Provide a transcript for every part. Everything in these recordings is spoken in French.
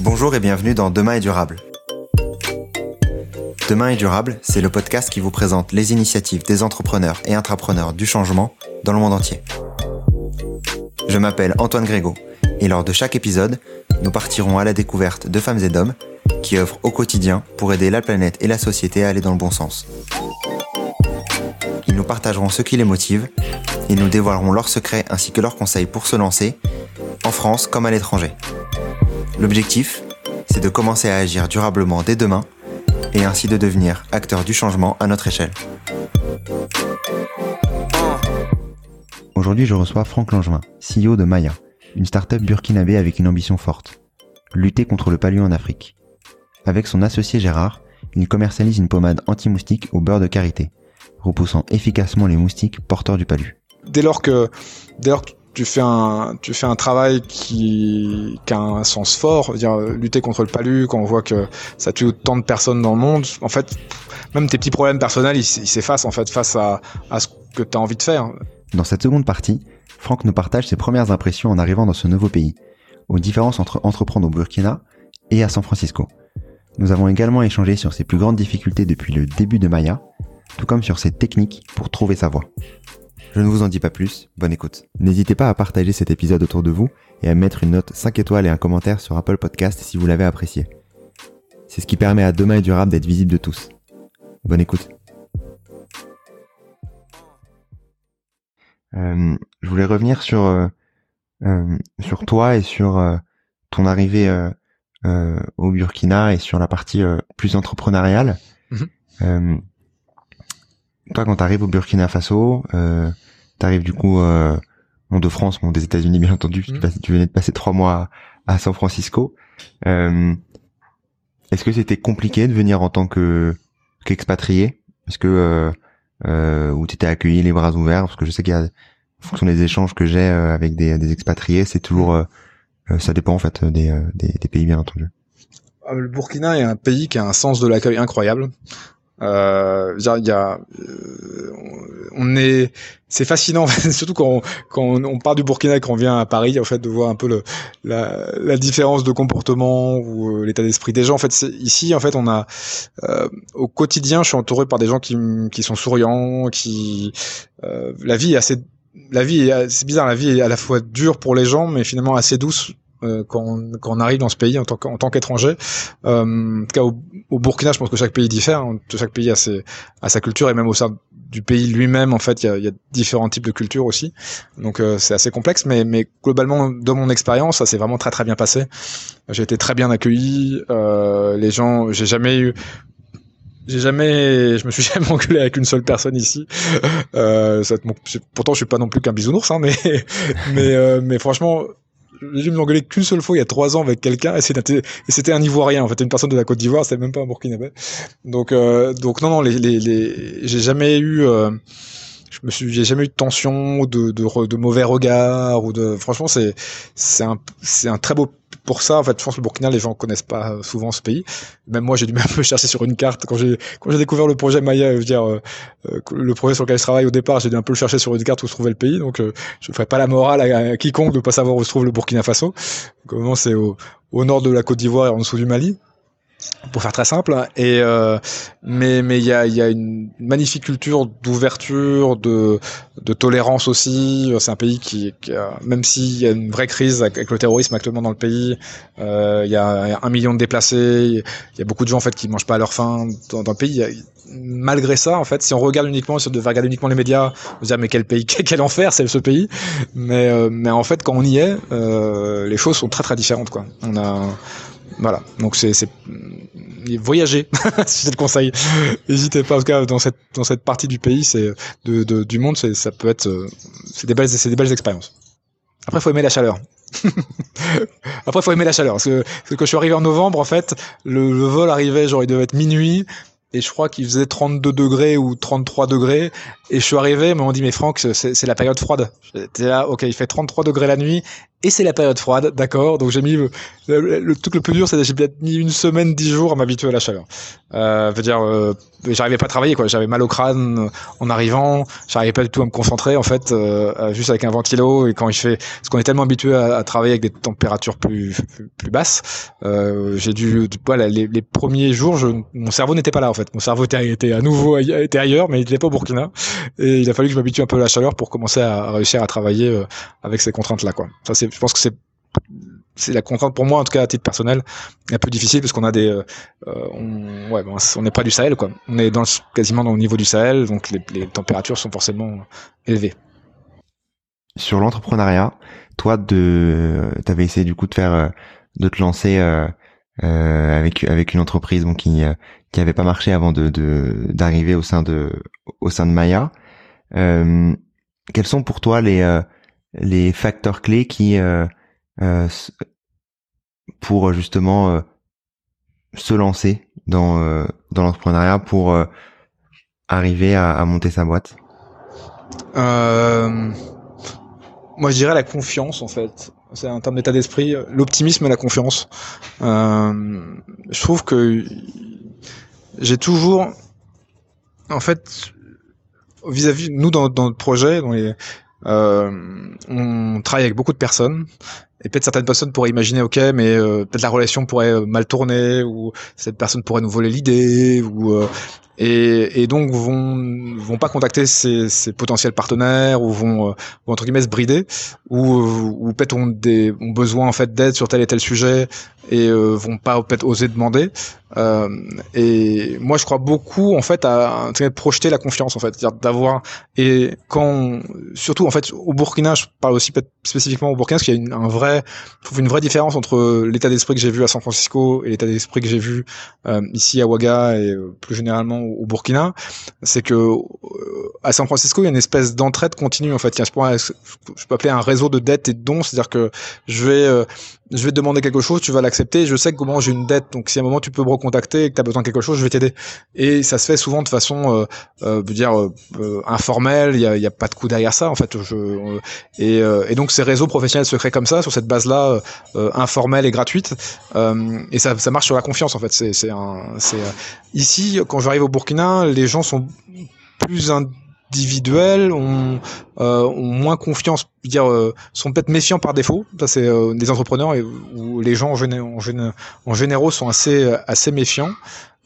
Bonjour et bienvenue dans Demain est durable. Demain est durable, c'est le podcast qui vous présente les initiatives des entrepreneurs et intrapreneurs du changement dans le monde entier. Je m'appelle Antoine Grégo et lors de chaque épisode, nous partirons à la découverte de femmes et d'hommes qui œuvrent au quotidien pour aider la planète et la société à aller dans le bon sens. Ils nous partageront ce qui les motive et nous dévoilerons leurs secrets ainsi que leurs conseils pour se lancer, en France comme à l'étranger. L'objectif, c'est de commencer à agir durablement dès demain et ainsi de devenir acteur du changement à notre échelle. Aujourd'hui, je reçois Franck Langevin, CEO de Maya, une start-up burkinabé avec une ambition forte lutter contre le palu en Afrique. Avec son associé Gérard, il commercialise une pommade anti-moustique au beurre de karité, repoussant efficacement les moustiques porteurs du palu. Dès lors que, dès lors que tu fais un, tu fais un travail qui, qui a un sens fort, dire lutter contre le palu, quand on voit que ça tue autant de personnes dans le monde, en fait, même tes petits problèmes personnels, ils s'effacent en fait face à, à ce que tu as envie de faire. Dans cette seconde partie, Franck nous partage ses premières impressions en arrivant dans ce nouveau pays, aux différences entre entreprendre au Burkina et à San Francisco. Nous avons également échangé sur ses plus grandes difficultés depuis le début de Maya, tout comme sur ses techniques pour trouver sa voie. Je ne vous en dis pas plus, bonne écoute. N'hésitez pas à partager cet épisode autour de vous et à mettre une note 5 étoiles et un commentaire sur Apple Podcast si vous l'avez apprécié. C'est ce qui permet à Demain et Durable d'être visible de tous. Bonne écoute. Euh, je voulais revenir sur euh, euh, sur toi et sur ton arrivée au Burkina et sur la partie plus entrepreneuriale. Mhm toi, quand t'arrives au Burkina Faso, euh, t'arrives du coup euh, de France, bon, des États-Unis bien entendu, tu, mm. tu, venais de passer trois mois à, San Francisco. Euh, Est-ce que c'était compliqué de venir en tant que qu'expatrié? Est-ce que euh, euh, où t'étais accueilli les bras ouverts Parce que je sais qu'il y a, en fonction des échanges que j'ai euh, avec des, des expatriés, c'est toujours, mm. euh, ça dépend en fait des, des, des pays bien entendu. Ah, le Burkina est un pays qui a un sens de l'accueil incroyable. Euh, y a, euh, on est, c'est fascinant, surtout quand on, quand on, part du Burkina et qu'on vient à Paris, en fait, de voir un peu le, la, la différence de comportement ou euh, l'état d'esprit des gens. En fait, ici, en fait, on a euh, au quotidien, je suis entouré par des gens qui, qui sont souriants, qui la vie est assez la vie, c'est bizarre, la vie est à la fois dure pour les gens, mais finalement assez douce euh, quand, on, quand, on, arrive dans ce pays en tant qu'étranger. Euh, en tout cas, au, Burkina, je pense que chaque pays diffère. Hein. Chaque pays a, ses, a sa culture et même au sein du pays lui-même, en fait, il y a, y a, différents types de cultures aussi. Donc euh, c'est assez complexe, mais, mais globalement, de mon expérience, ça s'est vraiment très très bien passé. J'ai été très bien accueilli. Euh, les gens, j'ai jamais eu j'ai jamais, je me suis jamais engueulé avec une seule personne ici. Euh, ça, pourtant, je suis pas non plus qu'un bisounours, hein, mais mais euh, mais franchement, dû m'engueuler qu'une seule fois il y a trois ans avec quelqu'un et c'était c'était un Ivoirien en fait une personne de la Côte d'Ivoire c'était même pas un Burkinabé. Donc euh, donc non non les les, les j'ai jamais eu euh, je me suis j'ai jamais eu de tension de, de, de mauvais regards ou de franchement c'est c'est un c'est un très beau pour ça, en fait, je pense que le Burkina, les gens connaissent pas souvent ce pays. Même moi, j'ai dû même peu chercher sur une carte quand j'ai quand j'ai découvert le projet Maya, je veux dire euh, euh, le projet sur lequel je travaille au départ, j'ai dû un peu le chercher sur une carte où se trouvait le pays. Donc, euh, je ne ferai pas la morale à, quiconque de pas savoir où se trouve le Burkina Faso. Comment c'est au, au nord de la Côte d'Ivoire et en dessous du Mali pour faire très simple. Et euh, mais mais il y a, y a une magnifique culture d'ouverture, de, de tolérance aussi. C'est un pays qui, qui même s'il y a une vraie crise avec, le terrorisme actuellement dans le pays, euh, il y a un million de déplacés. Il y a beaucoup de gens en fait qui mangent pas à leur faim dans, dans le pays. malgré ça, en fait, si on regarde uniquement, si on devait regarder uniquement les médias, on se dire mais quel pays, quel enfer c'est ce pays. Mais euh, mais en fait, quand on y est, euh, les choses sont très très différentes quoi. On a voilà, donc c'est voyager, si c'est le conseil. N'hésitez pas, en tout cas, dans cette dans cette partie du pays, c'est de, de, du monde, c'est ça peut être, euh, c'est des belles, c'est des belles expériences. Après, faut aimer la chaleur. Après, faut aimer la chaleur. Parce que, quand je suis arrivé en novembre, en fait, le, le vol arrivait, genre, il devait être minuit et je crois qu'il faisait 32 degrés ou 33 degrés et je suis arrivé mais on dit mais Franck c'est la période froide j'étais là ok il fait 33 degrés la nuit et c'est la période froide, d'accord. Donc j'ai mis le, le, truc le plus dur, c'est que j'ai peut-être mis une semaine, dix jours à m'habituer à la chaleur. Euh, veux dire, euh, j'arrivais pas à travailler quoi. J'avais mal au crâne en arrivant. J'arrivais pas du tout à me concentrer en fait, euh, juste avec un ventilo. Et quand il fait, parce qu'on est tellement habitué à, à, travailler avec des températures plus plus, basses, euh, j'ai dû, voilà, les, les, premiers jours, je, mon cerveau n'était pas là en fait. Mon cerveau était, était à nouveau était ailleurs, mais il n'était pas au Burkina. Et il a fallu que je m'habitue un peu à la chaleur pour commencer à, réussir à travailler euh, avec ces contraintes là quoi. Ça c'est je pense que c'est c'est la contrainte pour moi en tout cas à titre personnel un peu difficile parce qu'on a des euh, on, ouais on n'est pas du Sahel quoi. On est dans quasiment dans le niveau du Sahel donc les, les températures sont forcément élevées. Sur l'entrepreneuriat toi de t'avais essayé du coup de faire euh, de te lancer euh, euh, avec avec une entreprise bon, qui qui avait pas marché avant de d'arriver au sein de au sein de Maya. Euh, quels sont pour toi les les facteurs clés qui euh, euh, pour justement euh, se lancer dans dans l'entrepreneuriat pour arriver à, à, monter sa boîte? Moi, je dirais la confiance en fait. C'est un terme d'état d'esprit, l'optimisme et la confiance. je trouve que j'ai toujours, en fait, vis-à-vis nous dans, dans notre projet, dans les euh, on travaille avec beaucoup de personnes. Et peut-être certaines personnes pourraient imaginer ok mais euh, peut-être la relation pourrait euh, mal tourner ou cette personne pourrait nous voler l'idée ou euh, et, et, donc vont vont pas contacter ses, ses potentiels partenaires ou vont, ou entre guillemets se brider ou, ou peut-être ont des ont besoin en fait d'aide sur tel et tel sujet et euh, vont pas peut-être oser demander. Euh, et moi, je crois beaucoup en fait à, à projeter la confiance en fait, c'est-à-dire d'avoir et quand surtout en fait au Burkina, je parle aussi peut-être spécifiquement au Burkina, parce qu'il y a une, un vrai, une vraie différence entre l'état d'esprit que j'ai vu à San Francisco et l'état d'esprit que j'ai vu euh, ici à Ouaga et euh, plus généralement au, Burkina, c'est que euh, à San Francisco, il y a une espèce d'entraide continue en fait. Il y a ce point, je peux appeler un réseau de dettes et de dons, c'est-à-dire que je vais je vais te demander quelque chose, tu vas l'accepter, je sais que comment j'ai une dette, donc si à un moment tu peux me recontacter et que tu as besoin de quelque chose, je vais t'aider. Et ça se fait souvent de façon, euh, euh, dire, euh, euh, informelle, il y a, y a, pas de coup derrière ça en fait. Je, euh, et, et, donc ces réseaux professionnels se créent comme ça, sur cette base-là, informelle et gratuite, et ça, ça marche sur la confiance en fait. C'est, c'est, un, c'est ici quand j'arrive au Burkina, les gens sont plus individuels ont, euh, ont moins confiance, dire euh, sont peut-être méfiants par défaut. Ça c'est euh, des entrepreneurs et, où les gens en, géné en, sont assez assez méfiants.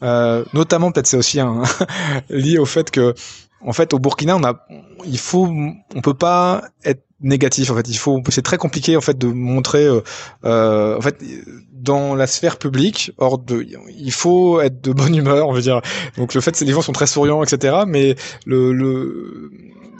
Euh, notamment peut-être c'est aussi un lié au fait que en fait au Burkina on a il faut on peut pas être négatif en fait il faut c'est très compliqué en fait de montrer euh, en fait dans la sphère publique, or de, il faut être de bonne humeur, on veut dire. Donc le fait, que les gens sont très souriants, etc. Mais le, le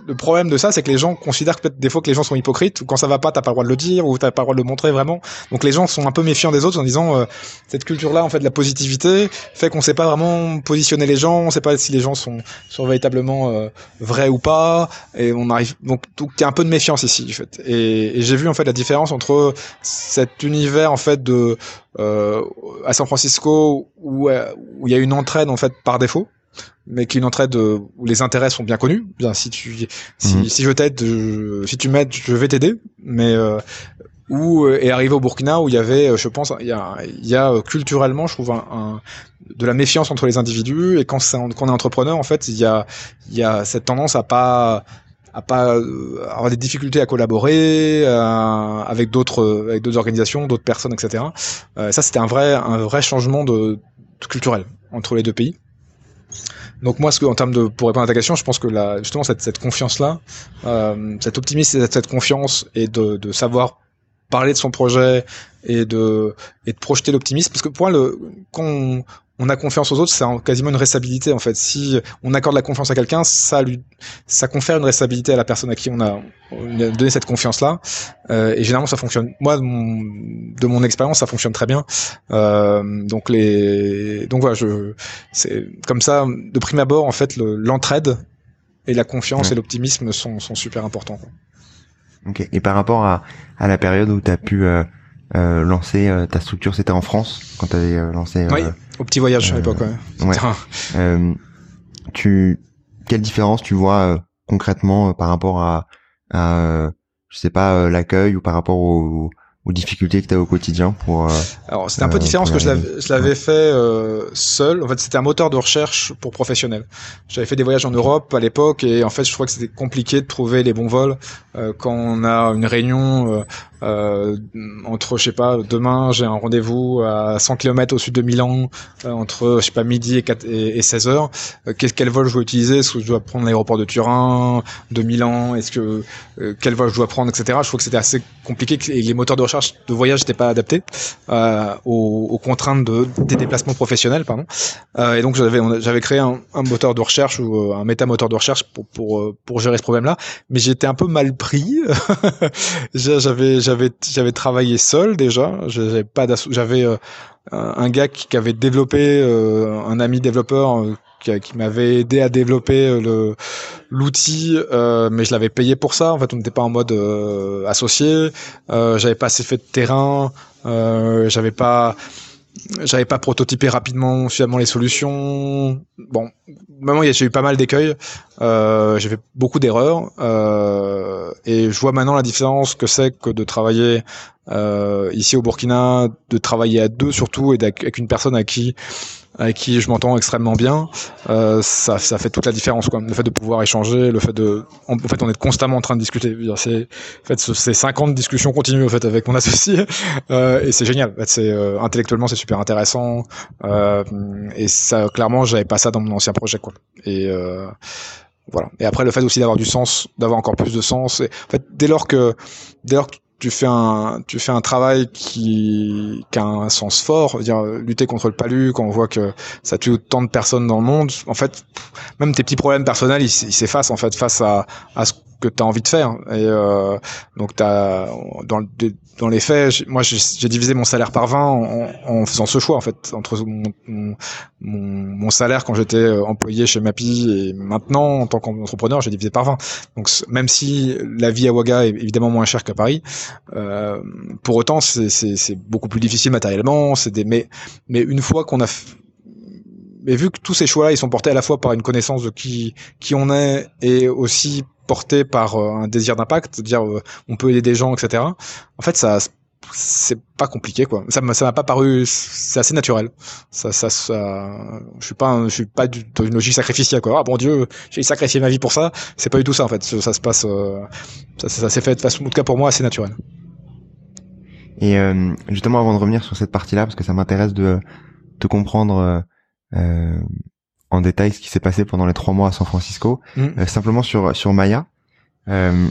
le problème de ça, c'est que les gens considèrent peut-être des fois que les gens sont hypocrites, ou quand ça va pas, t'as pas le droit de le dire, ou t'as pas le droit de le montrer vraiment. Donc les gens sont un peu méfiants des autres en disant euh, cette culture-là, en fait, de la positivité, fait qu'on sait pas vraiment positionner les gens, on sait pas si les gens sont, sont véritablement euh, vrais ou pas, et on arrive. Donc il y a un peu de méfiance ici, du fait. Et, j'ai vu en fait la différence entre cet univers en fait de euh, à San Francisco où il y a une entraide en fait par défaut mais qui est une entraide où les intérêts sont bien connus. Bien, si tu, si, mhm. si je t'aide, si tu m'aides, je vais t'aider. Mais euh, où est arrivé au Burkina où il y avait, euh, je pense, il y a, il y a euh, culturellement, je trouve, un, de la méfiance entre les individus. Et quand, quand on est entrepreneur, en fait, il y a, il y a cette tendance à pas à pas euh, avoir des difficultés à collaborer euh, avec d'autres avec d'autres organisations, d'autres personnes, etc. Euh, ça, c'était un vrai un vrai changement de, de culturel entre les deux pays. Donc moi, ce que, en termes de pour répondre à ta question, je pense que la, justement cette, confiance-là, euh, cet optimisme, cette, cette confiance et de, savoir parler de son projet et de et de projeter l'optimisme, parce que pour moi, le, quand on a confiance aux autres, c'est quasiment une réstabilité en fait. Si on accorde la confiance à quelqu'un, ça lui, ça confère une réstabilité à la personne à qui on a, donné cette confiance-là. Euh, et généralement, ça fonctionne. Moi, de mon, de mon expérience, ça fonctionne très bien. Euh, donc les, donc voilà, je, c'est comme ça. De prime abord, en fait, l'entraide et la confiance et l'optimisme sont, sont super importants. Ok. Et par rapport à, à la période où tu as pu euh, euh, lancer euh, ta structure, c'était en France quand tu avais euh, lancé. oui, au petit voyage à l'époque. Ouais. tu, quelle différence tu vois concrètement par rapport à, à je sais pas, l'accueil ou par rapport au aux difficultés que tu as au quotidien pour euh, Alors c'était un peu euh, différent parce que je l'avais fait euh, seul. En fait, c'était un moteur de recherche pour professionnels. J'avais fait des voyages en Europe à l'époque et en fait, je trouvais que c'était compliqué de trouver les bons vols quand on a une réunion euh, entre, je sais pas, demain j'ai un rendez-vous à 100 km au sud de Milan, euh, entre, je sais pas, midi et, 4, et, 16 heures. Euh, quel vol je dois utiliser? Est-ce que je dois prendre l'aéroport de Turin, de Milan? Est-ce que quel vol je dois prendre, etc. Je trouve que c'était assez compliqué et les moteurs de recherche de voyage n'étaient pas adaptés aux, aux, contraintes de, des déplacements professionnels, pardon. et donc j'avais j'avais créé un, un, moteur de recherche ou un méta-moteur de recherche pour pour pour gérer ce problème-là, mais j'étais un peu mal pris. j'avais j'avais travaillé seul déjà. J'avais pas j'avais euh, un gars qui, avait développé euh, un ami développeur euh, qui, m'avait aidé à développer l'outil, mais je l'avais payé pour ça. En fait, on n'était pas en mode associé. j'avais pas assez fait de terrain. j'avais pas j'avais pas prototypé rapidement finalement les solutions. Bon, maintenant j'ai eu pas mal d'écueils, euh, j'ai fait beaucoup d'erreurs et je vois maintenant la différence que c'est que de travailler euh, ici au Burkina, de travailler à deux surtout et avec une personne à qui avec qui je m'entends extrêmement bien, euh, ça, ça fait toute la différence. Quoi. Le fait de pouvoir échanger, le fait de, en, fait, on est constamment en train de discuter. C'est, en fait, c'est 50 discussions continues en fait avec mon associé, euh, et c'est génial. En fait, c'est euh, intellectuellement, c'est super intéressant, euh, et ça, clairement, j'avais pas ça dans mon ancien projet, quoi. Et euh, voilà. Et après, le fait aussi d'avoir du sens, d'avoir encore plus de sens. Et, en fait, dès lors que, dès lors que tu fais un tu fais un travail qui, qui a un sens fort, dire lutter contre le palu quand on voit que ça tue autant de personnes dans le monde, en fait même tes petits problèmes personnels ils s'effacent en fait face à à ce que tu as envie de faire. Et euh, donc t'as dans dans les faits moi j'ai divisé mon salaire par 20 en, en, faisant ce choix en fait entre mon, mon, mon salaire quand j'étais euh, employé chez Mappy et maintenant en tant qu'entrepreneur j'ai divisé par 20 donc même si la vie à Ouaga est évidemment moins chère qu'à Paris euh, pour autant c'est beaucoup plus difficile matériellement c'est des mais mais une fois qu'on a mais vu que tous ces choix-là, ils sont portés à la fois par une connaissance de qui qui on est et aussi portés par euh, un désir d'impact, dire euh, on peut aider des gens, etc. En fait, ça c'est pas compliqué quoi. Ça ça m'a pas paru c'est assez naturel. Ça ça ça je suis pas je suis pas du, dans une logique sacrificielle quoi. Ah bon Dieu, j'ai sacrifié ma vie pour ça. C'est pas du tout ça en fait. Ça, se passe euh, ça, ça s'est fait de façon en tout cas pour moi assez naturel. Et euh, justement avant de revenir sur cette partie-là parce que ça m'intéresse de te comprendre euh, en détail ce qui s'est passé pendant les trois mois à San Francisco. Mm. Euh, simplement sur sur Maya, euh,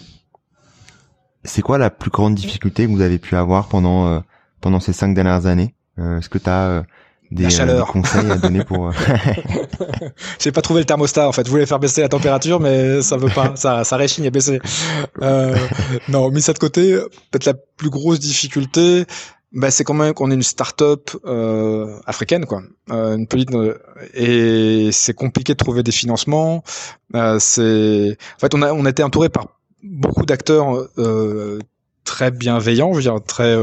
c'est quoi la plus grande difficulté que vous avez pu avoir pendant pendant ces cinq dernières années? Est-ce que tu as des, conseils à donner pour J'ai pas trouvé le thermostat en fait. Je voulais faire baisser la température, mais ça veut pas. ça, ça réchigne à baisser. Euh, non, mis ça de côté, peut-être la plus grosse difficulté, bah, c'est quand même qu'on est une start-up euh, africaine, quoi. Euh, une petite, euh, et c'est compliqué de trouver des financements. Euh, c'est, en fait, on a on a été entouré par beaucoup d'acteurs euh, très bienveillants, je veux dire très.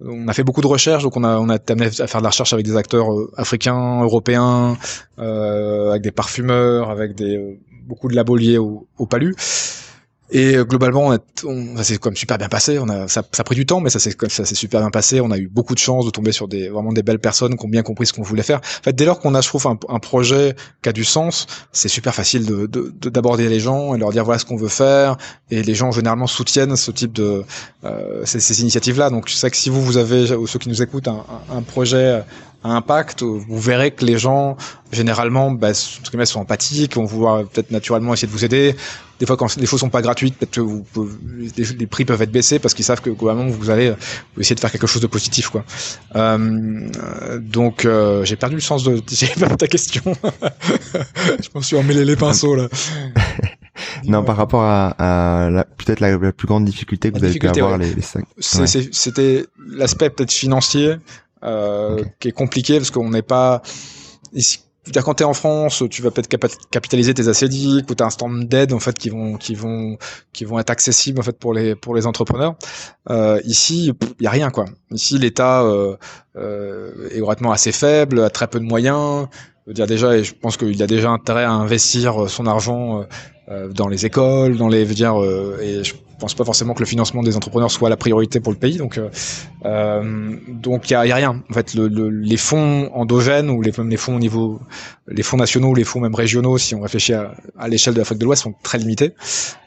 on a fait beaucoup de recherches, donc on a on a amené à faire de la recherche avec des acteurs africains, européens, avec des parfumeurs, avec des beaucoup de labos au, au palu. Et euh, globalement, on, ça s'est comme super bien passé. On a, ça, ça a pris du temps, mais ça s'est super bien passé. On a eu beaucoup de chance de tomber sur des vraiment des belles personnes qui ont bien compris ce qu'on voulait faire. En fait, dès lors qu'on a, je trouve, un, un, projet qui a du sens, c'est super facile de d'aborder de, les gens et leur dire voilà ce qu'on veut faire. Et les gens généralement soutiennent ce type de euh, ces, ces initiatives-là. Donc, je sais que si vous vous avez ou ceux qui nous écoutent un, un projet à impact, vous verrez que les gens généralement bah, sont empathiques, vont vouloir peut-être naturellement essayer de vous aider. Des fois, quand les choses sont pas gratuites, peut-être que vous les, prix peuvent être baissés parce qu'ils savent que globalement vous allez vous essayer de faire quelque chose de positif, quoi. Euh, donc, euh, j'ai perdu le sens de j'ai perdu ta question. je m'en suis emmêlé les pinceaux là. non, par rapport à, à peut-être la, plus grande difficulté que vous avez pu avoir les, les cinq. C'était l'aspect peut-être financier euh, qui est compliqué parce qu'on n'est pas ici dire quand tu es en France, tu vas peut-être capitaliser tes assédiques ou tu as un stand d'aide en fait qui vont qui vont qui vont être accessibles en fait pour les pour les entrepreneurs. Euh, ici, il y a rien quoi. Ici, l'État euh, euh, est relativement assez faible, a très peu de moyens. Je veux dire déjà, et je pense qu'il a déjà intérêt à investir son argent euh, dans les écoles, dans les, veux dire, et je pense pas forcément que le financement des entrepreneurs soit la priorité pour le pays. Donc, euh, euh donc il y a, rien. En fait, le, le, les fonds endogènes ou les, les fonds au niveau, les fonds nationaux, les fonds même régionaux, si on réfléchit à, à l'échelle de l'Afrique de l'Ouest, sont très limités.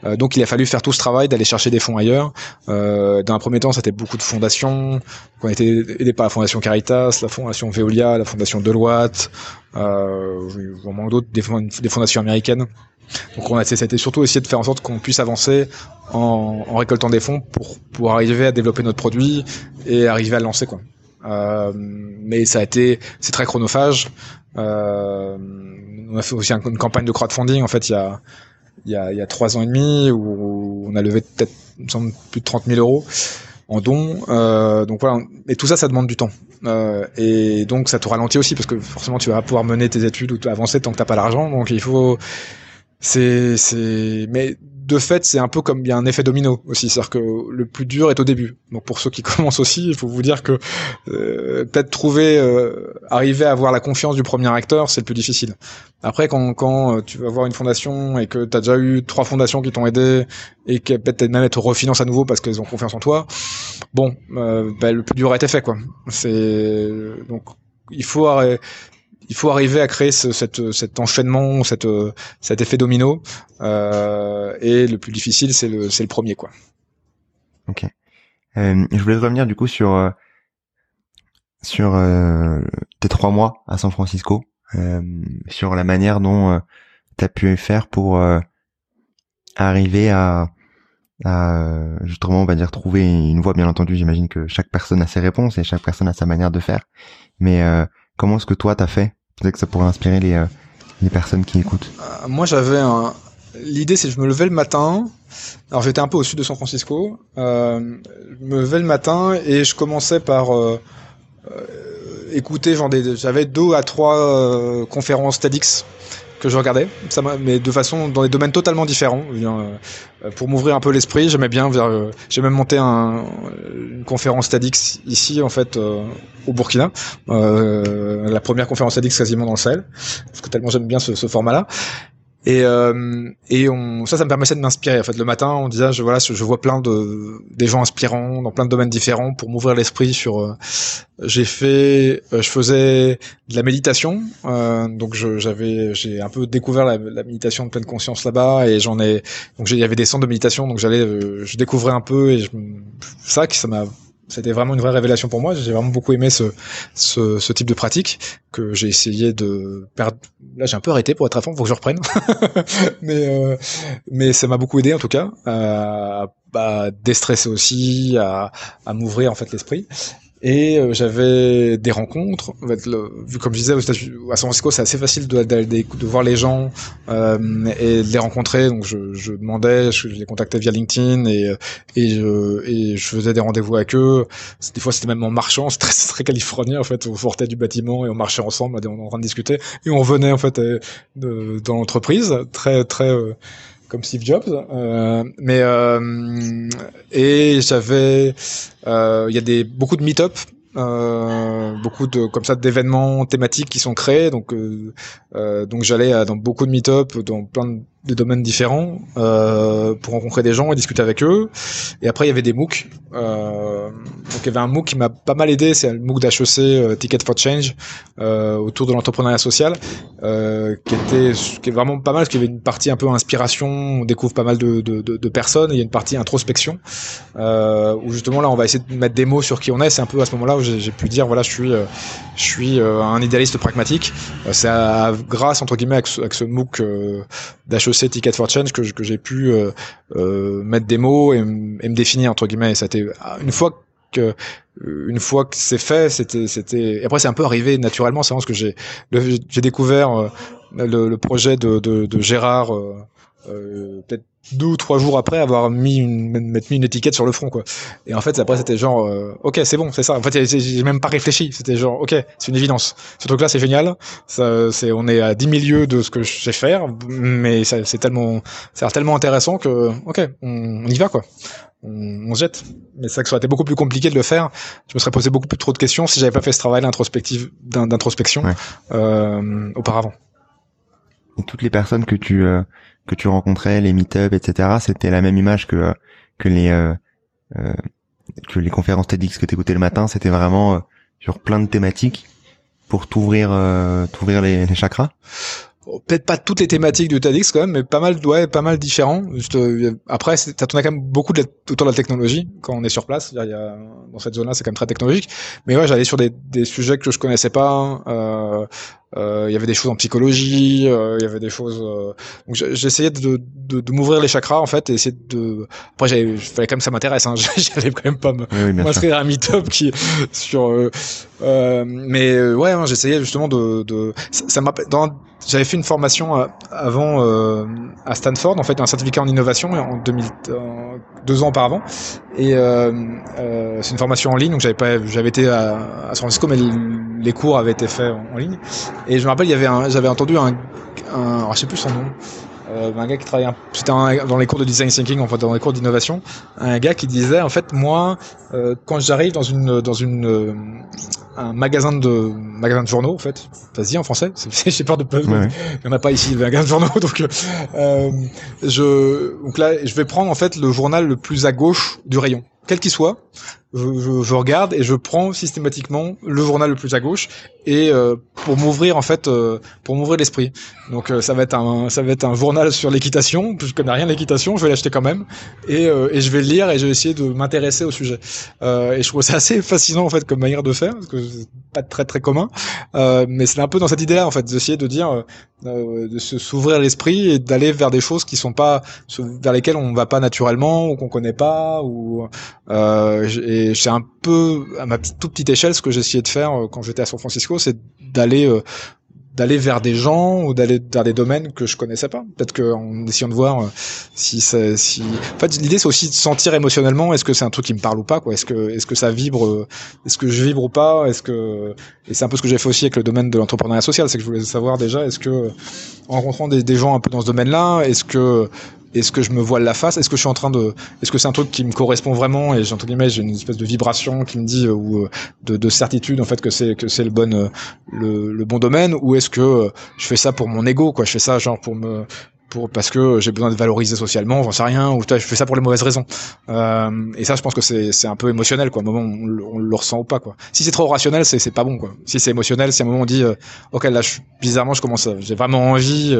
Euh, donc, il a fallu faire tout ce travail d'aller chercher des fonds ailleurs. Euh, dans un premier temps, c'était beaucoup de fondations. On a été aidé par la fondation Caritas, la fondation Veolia, la fondation Deloitte, euh, manque d'autres, des fondations américaines. Donc on a, c'était surtout essayer de faire en sorte qu'on puisse avancer en, en, récoltant des fonds pour, pour arriver à développer notre produit et arriver à le lancer quoi. Euh, mais ça a été, c'est très chronophage. Euh, on a fait aussi une campagne de crowdfunding en fait il y a il y a, il y a trois ans et demi où on a levé peut-être plus de 30 000 euros en dons. Euh, donc voilà, et tout ça, ça demande du temps. Euh, et donc ça te ralentit aussi parce que forcément tu vas pouvoir mener tes études ou avancer tant que t'as pas l'argent. Donc il faut c'est, c'est, mais de fait, c'est un peu comme il y a un effet domino aussi, c'est-à-dire que le plus dur est au début. Donc pour ceux qui commencent aussi, il faut vous dire que euh, peut-être trouver, euh, arriver à avoir la confiance du premier acteur, c'est le plus difficile. Après, quand, quand euh, tu vas voir une fondation et que tu as déjà eu trois fondations qui t'ont aidé et que peut-être même te refinancent à nouveau parce qu'elles ont confiance en toi, bon, ben, le plus dur a été fait, quoi. C'est donc il faut il faut arriver à créer ce, cette, cet enchaînement, cette, cet effet domino. Euh, et le plus difficile, c'est le, c'est le premier, quoi. Ok. Euh, je voulais revenir du coup sur euh, sur euh, tes trois mois à San Francisco, euh, sur la manière dont tu as pu faire pour arriver à, à justement on va dire trouver une voie bien entendu j'imagine que chaque personne a ses réponses et chaque personne a sa manière de faire mais comment est-ce que toi t'as fait? Peut-être que ça pourrait inspirer les euh, personnes qui écoutent euh, Moi, j'avais un. L'idée, c'est que je me levais le matin. Alors, j'étais un peu au sud de San Francisco. Euh, je me levais le matin et je commençais par écouter. J'avais deux à trois conférences TEDx que je regardais, ça mais de façon dans des domaines totalement différents. Euh, pour m'ouvrir un peu l'esprit, j'aimais bien. Euh, j'ai même monté un, une conférence TEDx ici en fait euh, au Burkina, la première conférence TEDx quasiment dans le Sahel, parce que tellement j'aime bien ce, ce format-là. Et, euh, et on, ça, ça me permettait de m'inspirer. En fait, le matin, on disait, je, voilà, je vois plein de des gens inspirants dans plein de domaines différents pour m'ouvrir l'esprit. Sur, euh, j'ai fait, euh, je faisais de la méditation, euh, donc j'avais, j'ai un peu découvert la, la méditation de pleine conscience là-bas, et j'en ai, donc il y avait des centres de méditation, donc j'allais, je découvrais un peu, et je, ça, ça m'a c'était vraiment une vraie révélation pour moi. J'ai vraiment beaucoup aimé ce, ce, ce type de pratique que j'ai essayé de perdre. Là, j'ai un peu arrêté pour être à fond. Faut que je reprenne. mais euh, mais ça m'a beaucoup aidé en tout cas à, à déstresser aussi, à, à m'ouvrir en fait l'esprit. Et euh, j'avais des rencontres. En fait, vu comme je disais, à San Francisco, c'est assez facile de, de, voir les gens euh, et de les rencontrer. Donc, je, je demandais, je, les contactais via LinkedIn et, et, je, et je faisais des rendez-vous avec eux. Des fois, c'était même en marchant. C'était très, très californien, en fait. On sortait du bâtiment et on marchait ensemble. On en train de discuter et on venait, en fait, euh, dans l'entreprise. Très, très... Euh, comme Steve Jobs. Euh, mais euh, et j'avais, euh, il y a des beaucoup de meet-up euh, beaucoup de comme ça d'événements thématiques qui sont créés donc euh, donc j'allais dans beaucoup de meet-up dans plein de domaines différents euh, pour rencontrer des gens et discuter avec eux. Et après il y avait des MOOC. Euh, donc il y avait un MOOC qui m'a pas mal aidé c'est le MOOC d'HEC euh, Ticket for Change autour de l'entrepreneuriat social qui était qui est vraiment pas mal parce qu'il y avait une partie un peu inspiration on découvre pas mal de, de, de, de personnes il y a une partie introspection où justement là on va essayer de mettre des mots sur qui on est. C'est un peu à ce moment là j'ai pu dire voilà je suis euh, je suis euh, un idéaliste pragmatique. Euh, c'est grâce entre guillemets avec ce, avec ce MOOC d'HEC Ticket for Change que, que j'ai pu mettre des mots et, me définir entre guillemets. Et ça a été une fois que une fois que c'est fait c'était c'était après c'est un peu arrivé naturellement. C'est vraiment ce que j'ai j'ai découvert le, le, projet de, de, Gérard euh, peut-être deux ou trois jours après avoir mis une mettre mis une étiquette sur le front quoi. Et en fait après c'était genre euh, ok c'est bon c'est ça. En fait j'ai même pas réfléchi. C'était genre ok c'est une évidence. Ce truc là c'est génial. Ça c'est on est à 10 milieux de ce que je sais faire mais c'est tellement c'est tellement intéressant que ok on, y va quoi. On, on, se jette. Mais ça que ça aurait été beaucoup plus compliqué de le faire. Je me serais posé beaucoup plus trop de questions si j'avais pas fait ce travail d'introspective d'introspection euh, auparavant. Et toutes les personnes que tu euh, que tu rencontrais, les meet-up, etc. C'était la même image que que les que les conférences TEDx que t'écoutais le matin, c'était vraiment sur plein de thématiques pour t'ouvrir t'ouvrir les, les chakras peut-être pas toutes les thématiques du TEDx quand même, mais pas mal, ouais, pas mal différents. Juste, euh, après, ça tourne quand même beaucoup de, autour de la technologie quand on est sur place. Il y a, dans cette zone-là, c'est quand même très technologique. Mais ouais, j'allais sur des, des sujets que je connaissais pas. Euh, euh, il y avait des choses en psychologie, euh, il y avait des choses. Euh, donc j'essayais de, de, de m'ouvrir les chakras en fait, et essayer de. Après, il fallait quand même ça m'intéresse. Hein. J'allais quand même pas m'inscrire à un meet-up qui sur. Euh, mais ouais, hein, j'essayais justement de. de ça m'a. J'avais fait une formation avant à Stanford, en fait, un certificat en innovation en 2000, deux ans auparavant, et c'est une formation en ligne. Donc j'avais pas, j'avais été à, à San Francisco, mais les cours avaient été faits en, ligne. Et je me rappelle, il y avait j'avais entendu un, un alors je sais plus son nom, euh, un gars qui travaillait, c'était dans les cours de design thinking, en fait, dans les cours d'innovation, un gars qui disait, en fait, moi, euh, quand j'arrive dans une, dans une, euh, un magasin de, magasin de journaux, en fait, vas-y en français, j'ai peur de pas, il y en a pas ici, le magasin de journaux, donc, euh, je, donc là, je vais prendre en fait le journal le plus à gauche du rayon, quel qu'il soit je, je, regarde et je prends systématiquement le journal le plus à gauche et euh, pour m'ouvrir en fait euh, pour m'ouvrir l'esprit. Donc euh, ça va être un ça va être un journal sur l'équitation. Je connais rien l'équitation je vais l'acheter quand même. Et, et je vais le lire et je vais essayer de m'intéresser au sujet. Et je trouve ça assez fascinant en fait comme manière de faire parce que c'est pas très très commun. Mais c'est un peu dans cette idée là en fait d'essayer de dire de s'ouvrir l'esprit et d'aller vers des choses qui sont pas vers lesquelles on va pas naturellement ou qu'on connaît pas ou et et c'est un peu à ma toute petite échelle ce que j'essayais de faire euh, quand j'étais à San Francisco, c'est d'aller euh, d'aller vers des gens ou d'aller vers des domaines que je connaissais pas. Peut-être qu'en essayant de voir euh, si ça, si, en fait, l'idée c'est aussi de sentir émotionnellement est-ce que c'est un truc qui me parle ou pas, quoi? Est-ce que, est-ce que ça vibre, est-ce que je vibre ou pas, est-ce que, et c'est un peu ce que j'ai fait aussi avec le domaine de l'entrepreneuriat social, c'est que je voulais savoir déjà est-ce que, en rencontrant des gens un peu dans ce domaine-là, est-ce que est-ce que je me voile la face? Est-ce que je suis en train de Est-ce que c'est un truc qui me correspond vraiment? Et entre guillemets j'ai une espèce de vibration qui me dit euh, ou euh, de, de, certitude en fait que c'est que c'est le bon euh, le, le, bon domaine? Ou est-ce que je fais ça pour mon ego quoi? Je fais ça genre pour me pour, parce que j'ai besoin de valoriser socialement, j'en sais rien, ou je fais ça pour les mauvaises raisons. Euh, et ça, je pense que c'est, c'est un peu émotionnel, quoi. Un moment, on, le ressent ou pas, quoi. Si c'est trop rationnel, c'est, c'est pas bon, quoi. Si c'est émotionnel, si à un moment on dit, ok, là, je, bizarrement, je commence, j'ai vraiment envie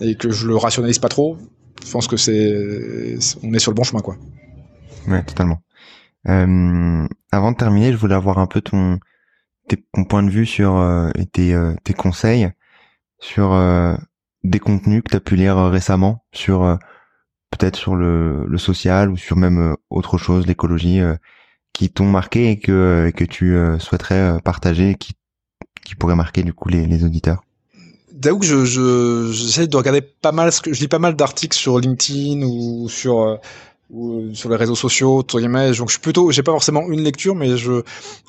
et que je le rationalise pas trop, je pense que c'est, on est sur le bon chemin, quoi. Ouais, totalement. Euh, avant de terminer, je voulais avoir un peu ton, ton point de vue sur euh, tes, euh, tes conseils sur euh, des contenus que tu as pu lire récemment, sur peut-être sur le, le social ou sur même autre chose, l'écologie, qui t'ont marqué et que, que tu souhaiterais partager, qui, qui pourrait marquer du coup les, les auditeurs d'avoue que je, je j'essaie de regarder pas mal je lis pas mal d'articles sur LinkedIn ou sur euh, ou euh, sur les réseaux sociaux donc je suis plutôt j'ai pas forcément une lecture mais je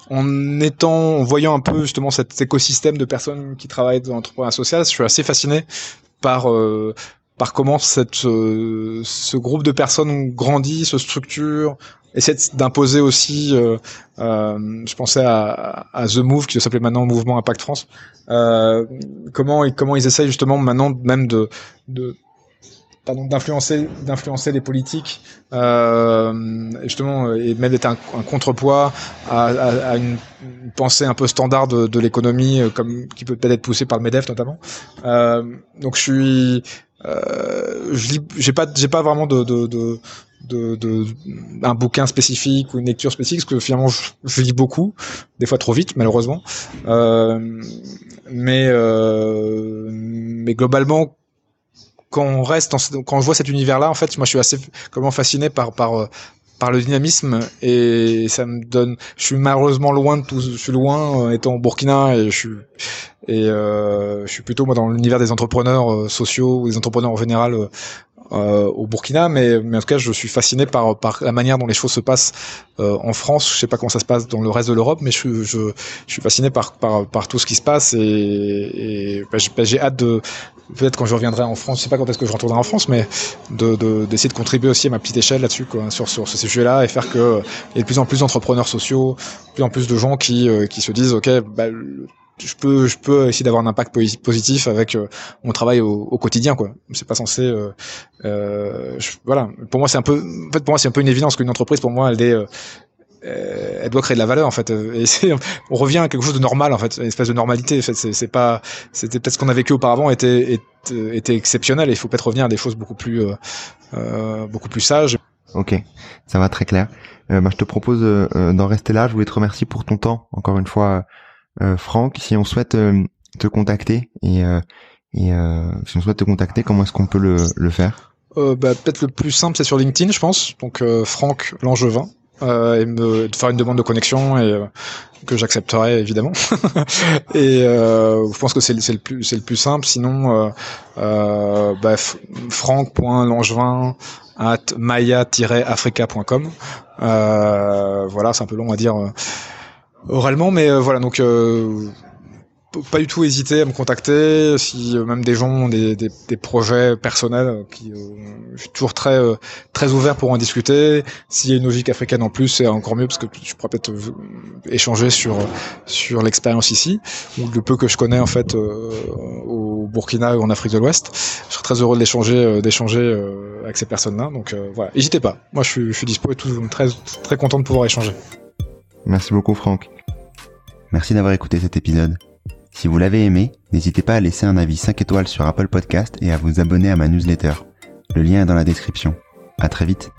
en étant en voyant un peu justement cet écosystème de personnes qui travaillent dans l'entrepreneuriat social je suis assez fasciné par euh, par comment cette ce groupe de personnes grandit se structure essaie d'imposer aussi, euh, euh, je pensais à, à, The Move qui s'appelait maintenant Mouvement Impact France. Euh, comment comment ils essayent justement maintenant même de, de d'influencer d'influencer les politiques euh, justement et même d'être un, contrepoids à, à, à une, pensée un peu standard de, de l'économie euh, comme qui peut peut-être être poussée par le Medef notamment euh, donc je suis euh, je j'ai pas j'ai pas vraiment de, de, de de, de, un bouquin spécifique ou une lecture spécifique, parce que finalement je, lis beaucoup, des fois trop vite malheureusement. Euh, mais euh, mais globalement, quand on reste, quand je vois cet univers-là, en fait, moi je suis assez comment fasciné par par par le dynamisme et ça me donne. Je suis malheureusement loin de tout. Je suis loin euh, étant au Burkina et je suis et euh, je suis plutôt moi dans l'univers des entrepreneurs euh, sociaux ou des entrepreneurs en général euh, au Burkina, mais, mais en tout cas, je suis fasciné par, par la manière dont les choses se passent euh, en France. Je sais pas comment ça se passe dans le reste de l'Europe, mais je, je, je, suis fasciné par, par, par tout ce qui se passe et, et bah, bah, j'ai hâte de peut-être quand je reviendrai en France, je sais pas quand est-ce que je retournerai en France, mais de d'essayer de, contribuer aussi à ma petite échelle là-dessus, quoi, sur, sur ce sujet-là et faire que il y ait de plus en plus d'entrepreneurs sociaux, de plus en plus de gens qui, euh, qui se disent, ok, bah, je peux je peux essayer d'avoir un impact positif avec mon travail au, quotidien quoi c'est pas censé euh, voilà pour moi c'est un peu en fait pour moi c'est un peu une évidence qu'une entreprise pour moi elle est euh, elle doit créer de la valeur en fait. On revient à quelque chose de normal en fait, une espèce de normalité. En fait, c'est pas, c'était peut-être ce qu'on a vécu auparavant était, était, exceptionnel. Et il faut peut-être revenir à des choses beaucoup plus, euh, euh beaucoup plus sages. Ok, ça va très clair. Euh, bah, je te propose euh, d'en rester là. Je voulais te remercier pour ton temps, encore une fois, Franck. Si on souhaite te contacter et, et si on souhaite te contacter, comment est-ce qu'on peut le, le faire? Bah, Peut-être le plus simple, c'est sur LinkedIn, je pense. Donc Franck Langevin euh, et me de faire une demande de connexion et euh, que j'accepterai évidemment. et euh, je pense que c'est le plus c'est le plus simple. Sinon, euh, euh, bah, franck.langevin at maya-africa.com. Euh, voilà, c'est un peu long à dire oralement, mais voilà donc pas du tout hésiter à me contacter. Si euh, même des gens ont des, des, des projets personnels euh, qui euh, je suis toujours très très ouvert pour en discuter. S'il y a une logique africaine en plus c'est encore mieux parce que je pourrais peut-être échanger sur sur l'expérience ici. Ou le peu que je connais en fait au Burkina ou en Afrique de l'Ouest je serais très heureux d'échanger d'échanger avec ces personnes là donc voilà. N'hésitez pas. Moi je suis je suis dispo et tout très très content de pouvoir échanger merci beaucoup Franck merci d'avoir écouté cet épisode si vous l'avez aimé, n'hésitez pas à laisser un avis 5 étoiles sur Apple Podcast et à vous abonner à ma newsletter. Le lien est dans la description. À très vite.